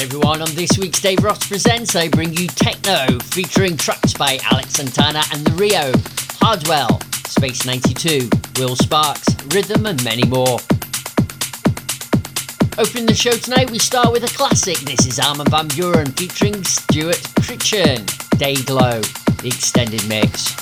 everyone. On this week's Daveros Presents, I bring you Techno, featuring tracks by Alex Sonata and TheRio, Hardwell, Space 92, Will Sparks, RITHEM, and many more. Opening the show tonight, we start with a classic. This is Armin van Buuren featuring Stuart Crichton, Dayglow, the extended mix.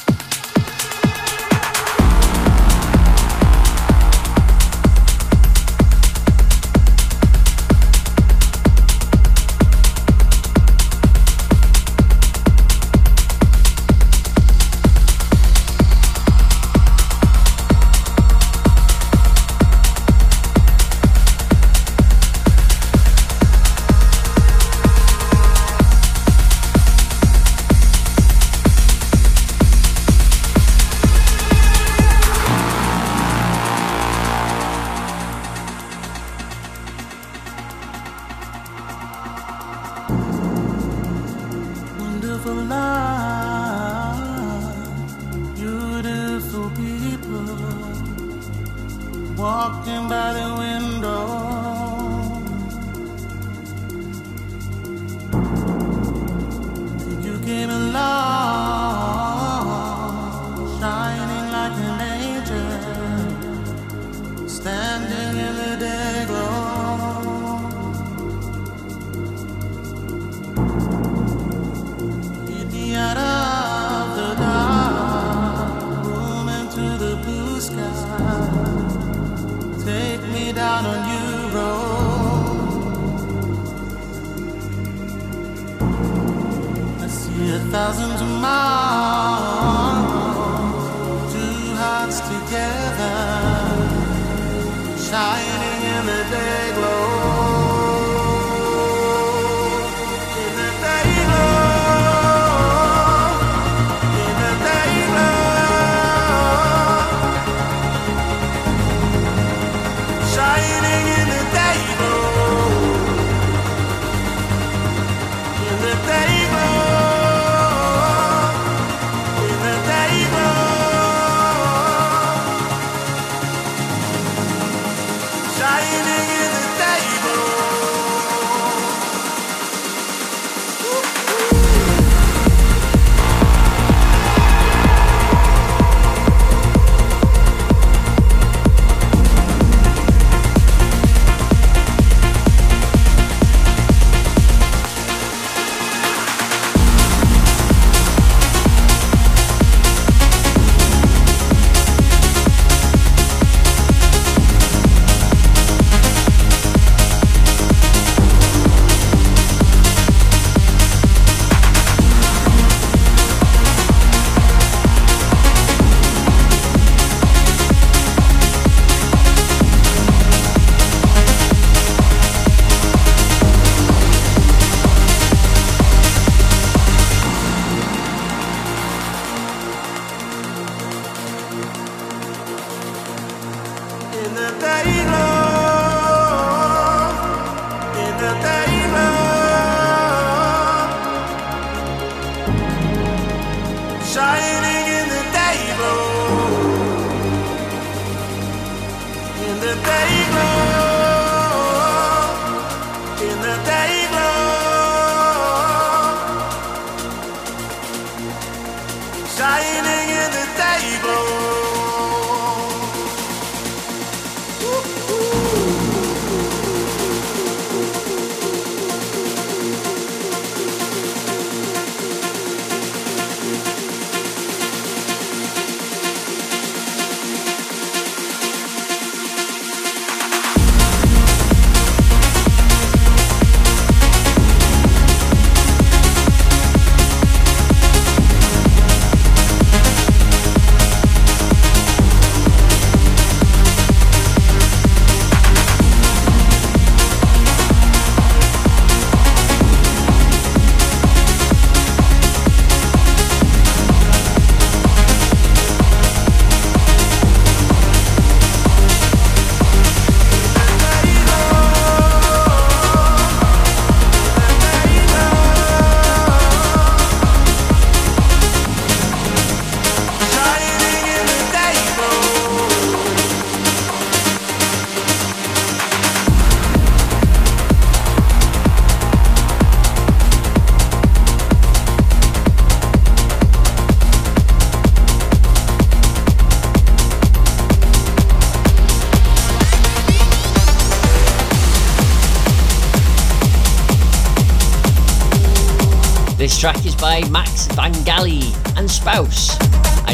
Shining of the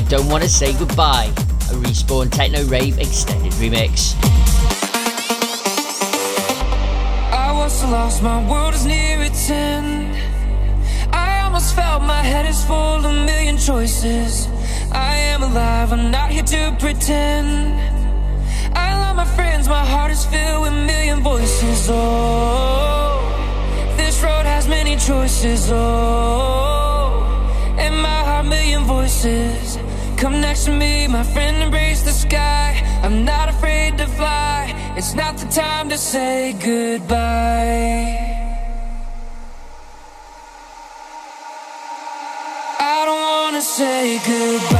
Don't Want to Say Goodbye, a R3SPAWN Techno Rave extended remix. I was lost, my world is near its end. I almost felt my head is full of million choices. I am alive, I'm not here to pretend. I love my friends, my heart is filled with million voices. Oh, this road has many choices. Oh, my heart, million voices. Come next to me, my friend, embrace the sky. I'm not afraid to fly. It's not the time to say goodbye. I don't wanna say goodbye.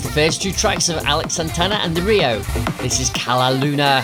First two tracks of Alex Sonata and TheRio. This is Cala Luna.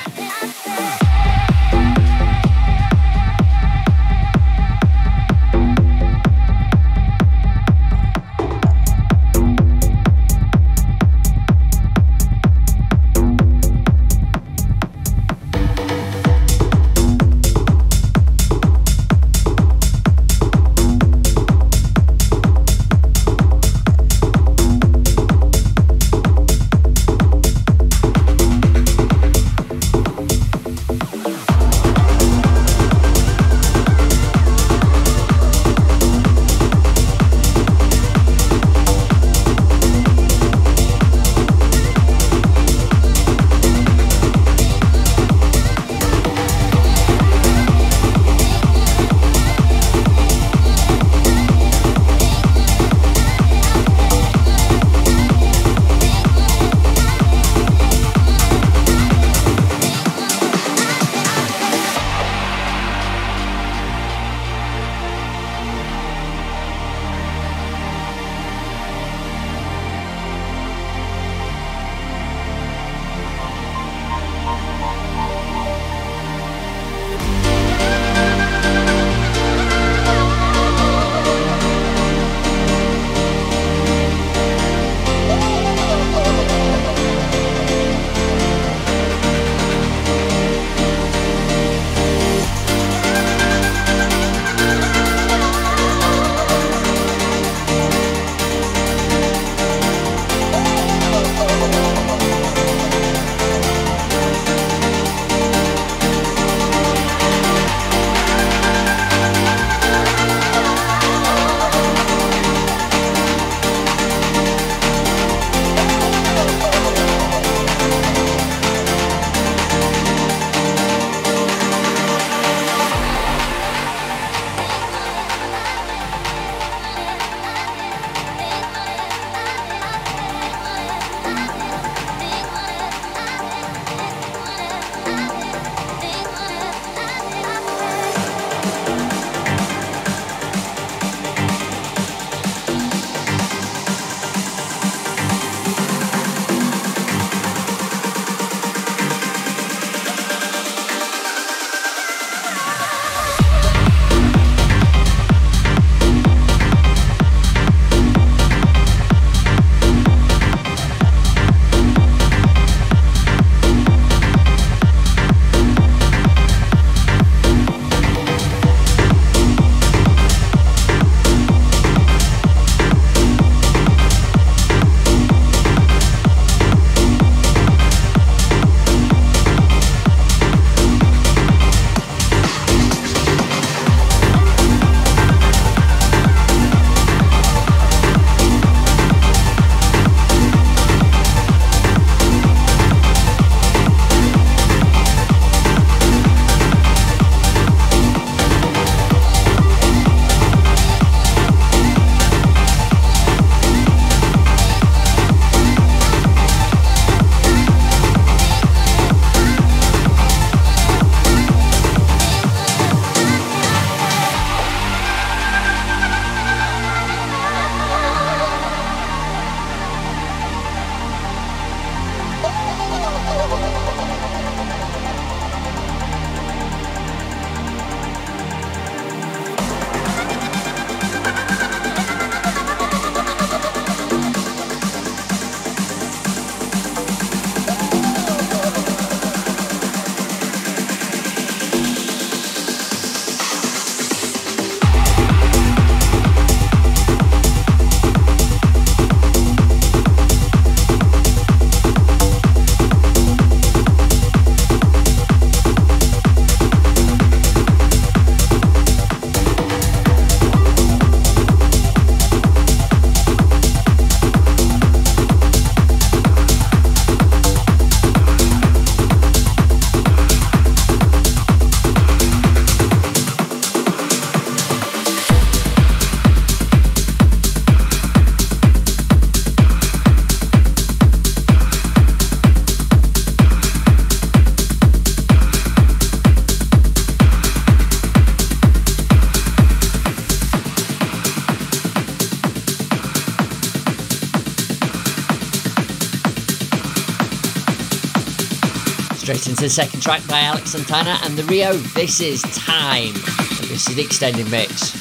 Straight into the second track by Alex Sonata and TheRio. This is Time. And this is the extended mix.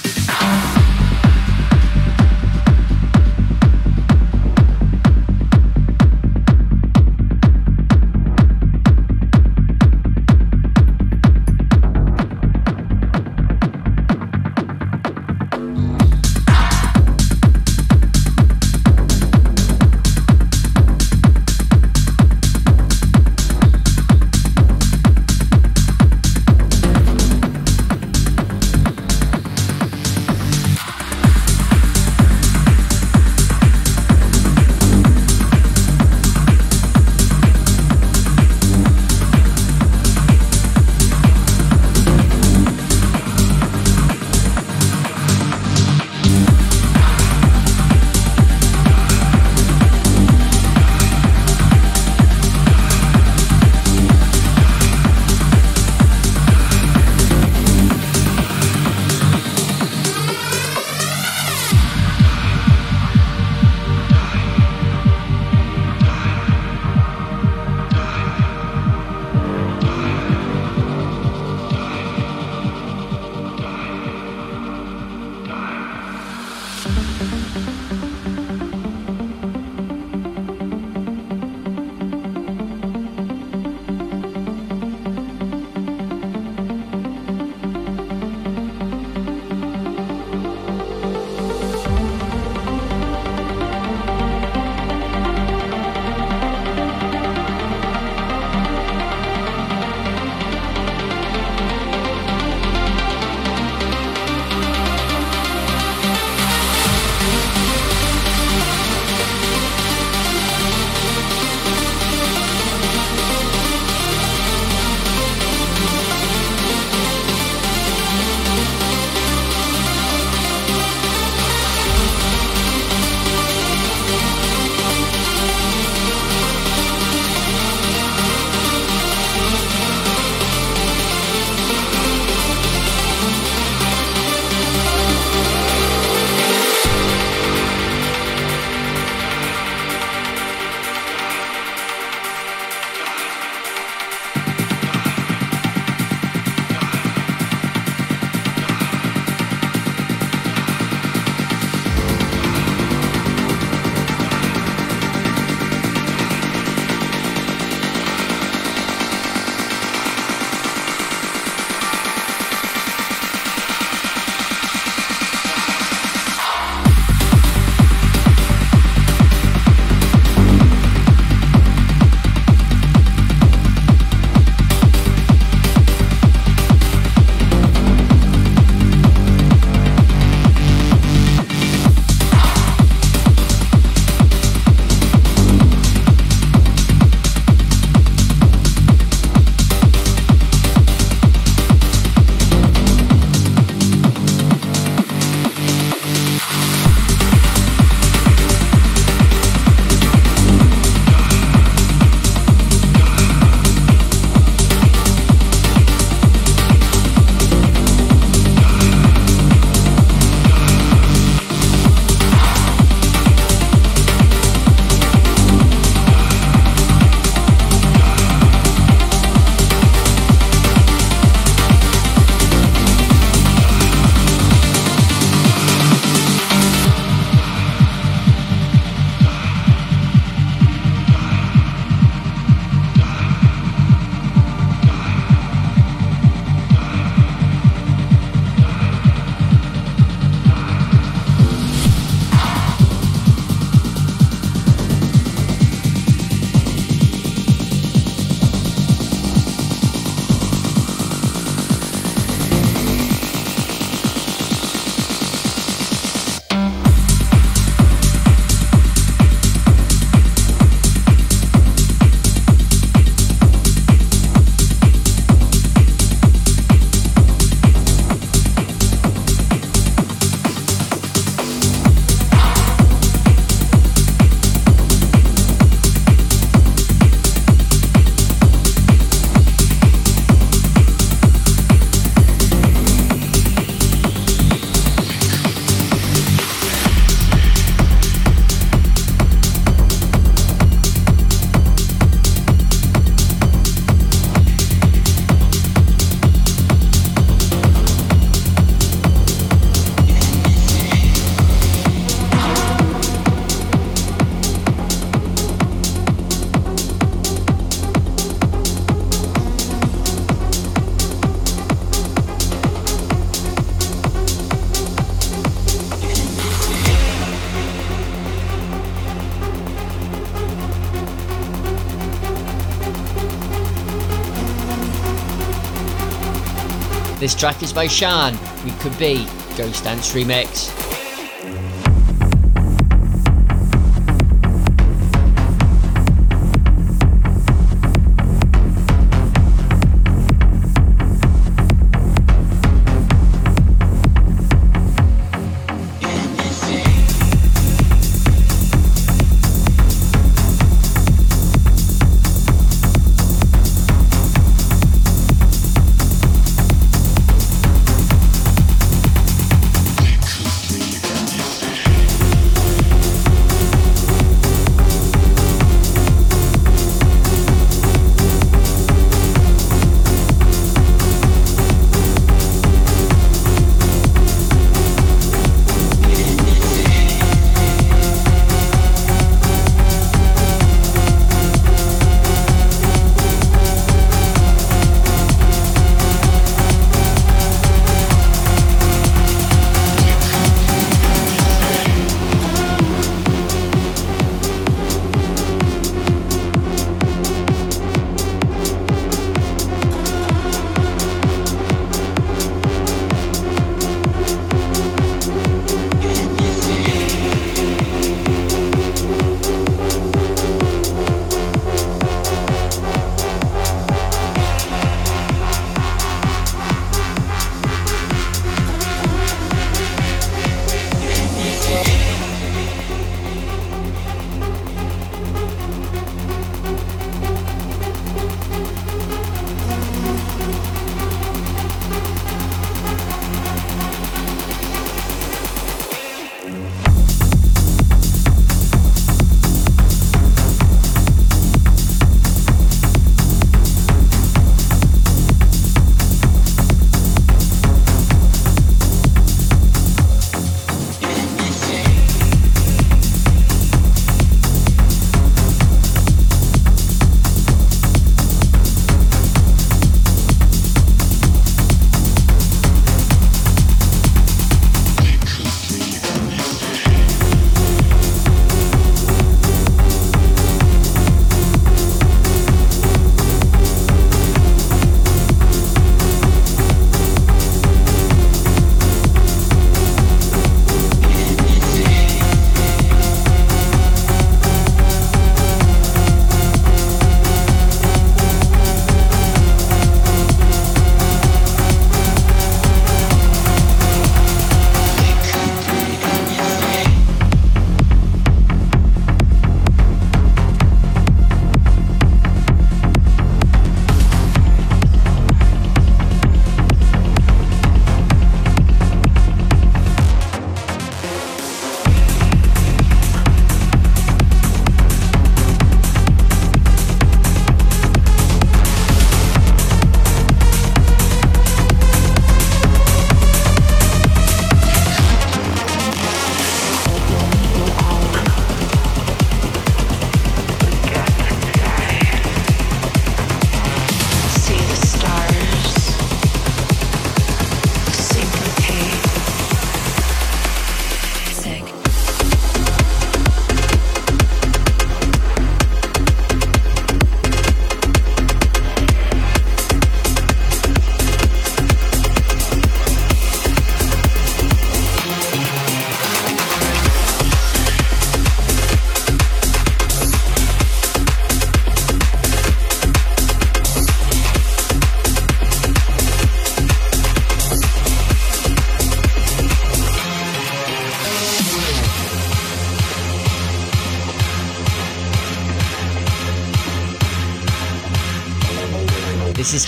Track is by Sian. We could be Ghost Dance Remix.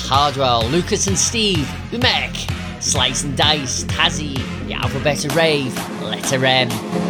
Hardwell, Lucas and Steve, Umek, Slice and Dice, Tazi, The Alphabet of Rave, Letter M.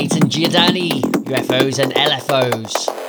Giordani, UFOs and LFOs.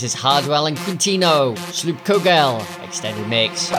This is Hardwell and Quintino, Sloopkogel, extended mix.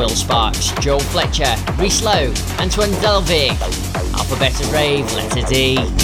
Will Sparks, Joel Fletcher, Reece Low, Antoine Delvig, Alphabet Rave, Letter D.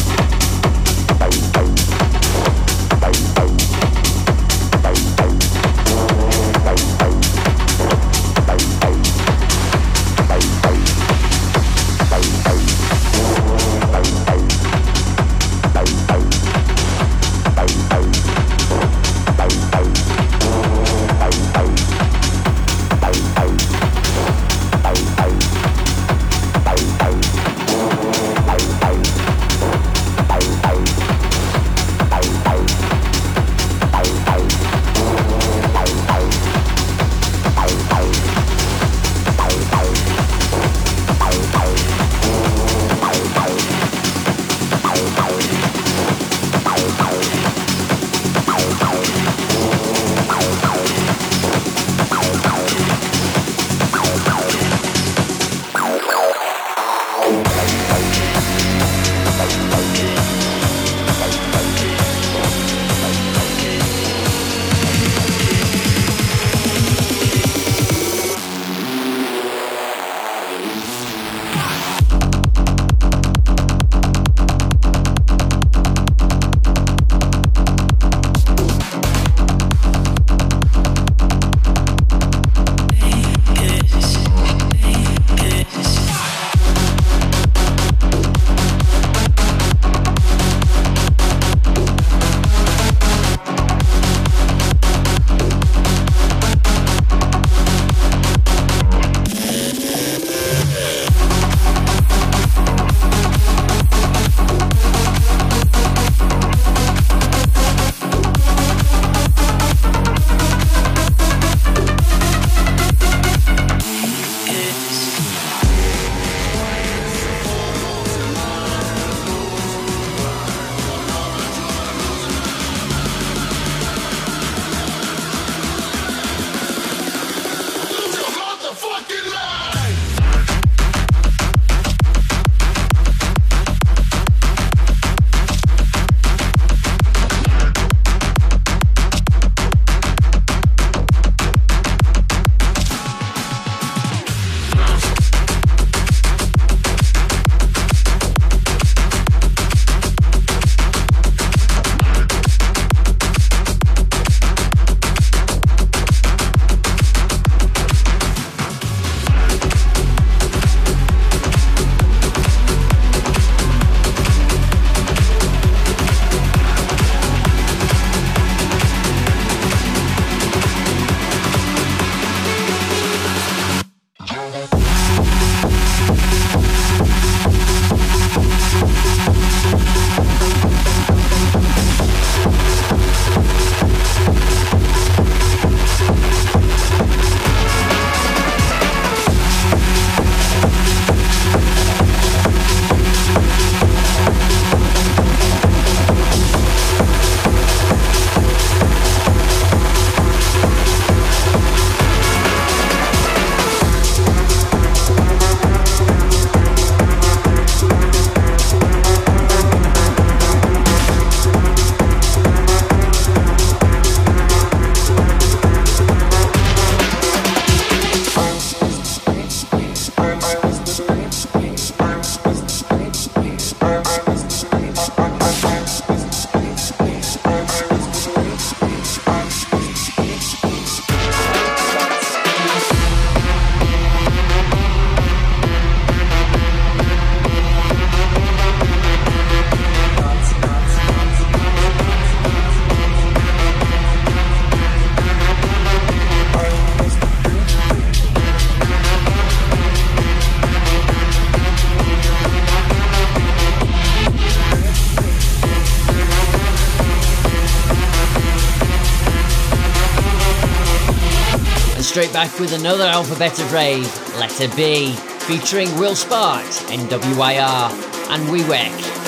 straight back with another alphabet of rave, letter B, featuring Will Sparks, NWYR, and WIWEK.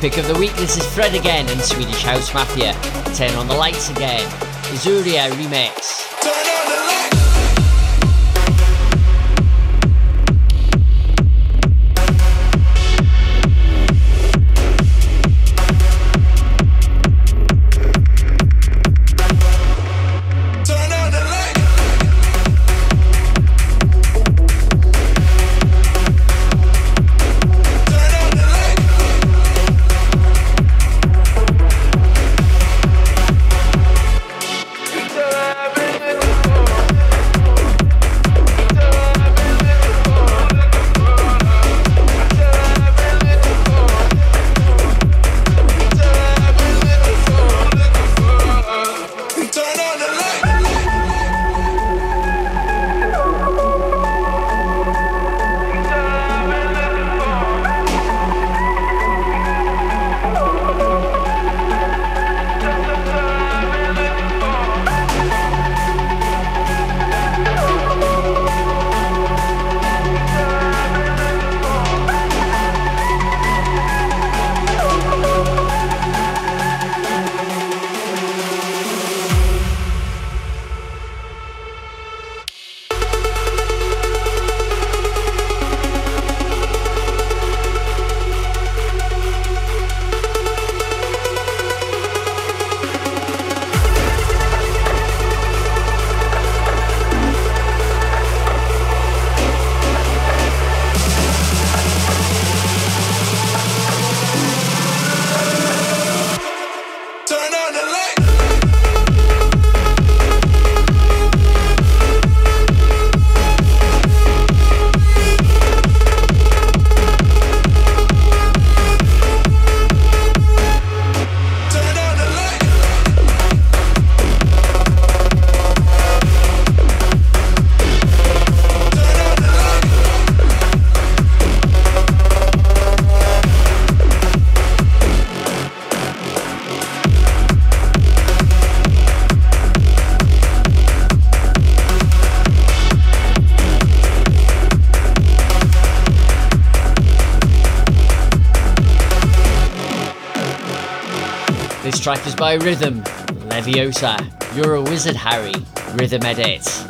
Pick of the week. This is Fred again in Swedish House Mafia. Turn on the lights again. IZURRIA remix. Track is by RITHEM, Leviosa, You're a Wizard Harry, RITHEM Edit.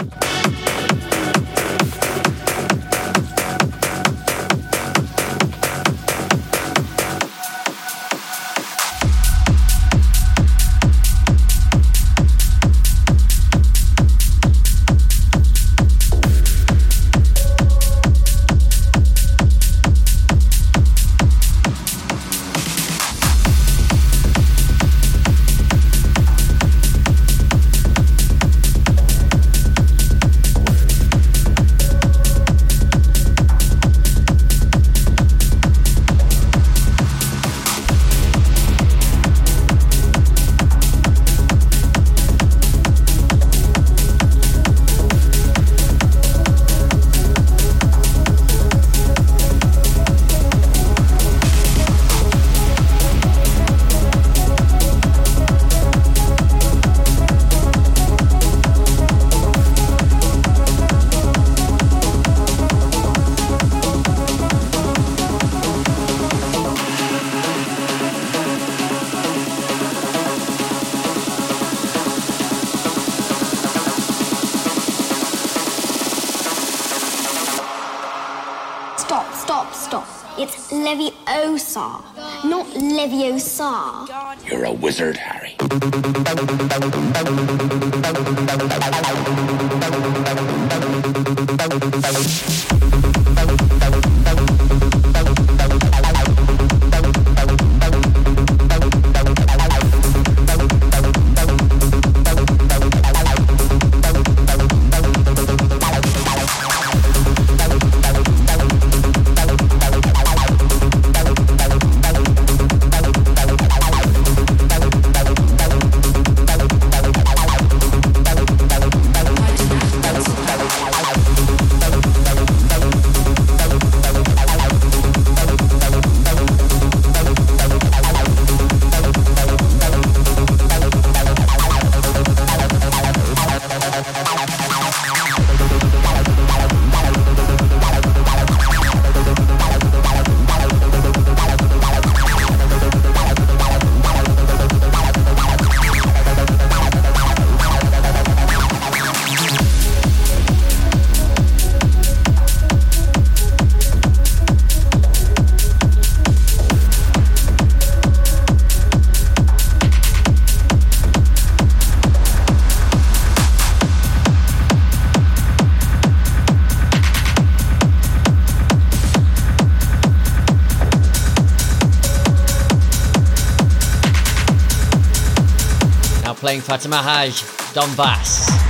Fatima Haj, Donbass.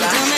Tell me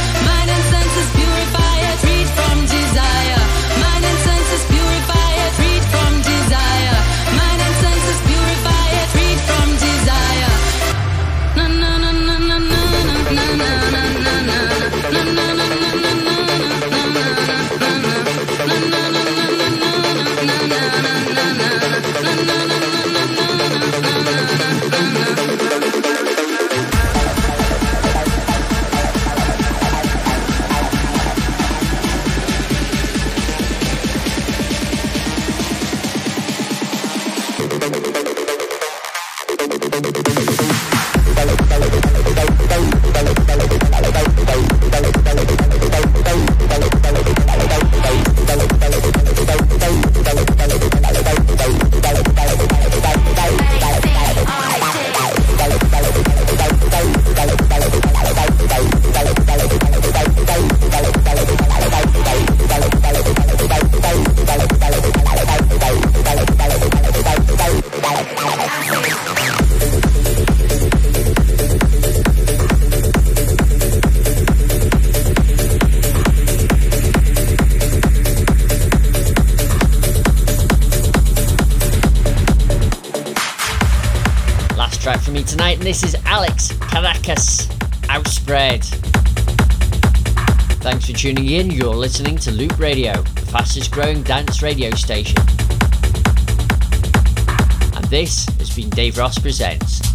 for me tonight, and this is Alex Karakasis Outspread. Thanks for tuning in. You're listening to Loop Radio, the fastest growing dance radio station. And this has been Daveros Presents.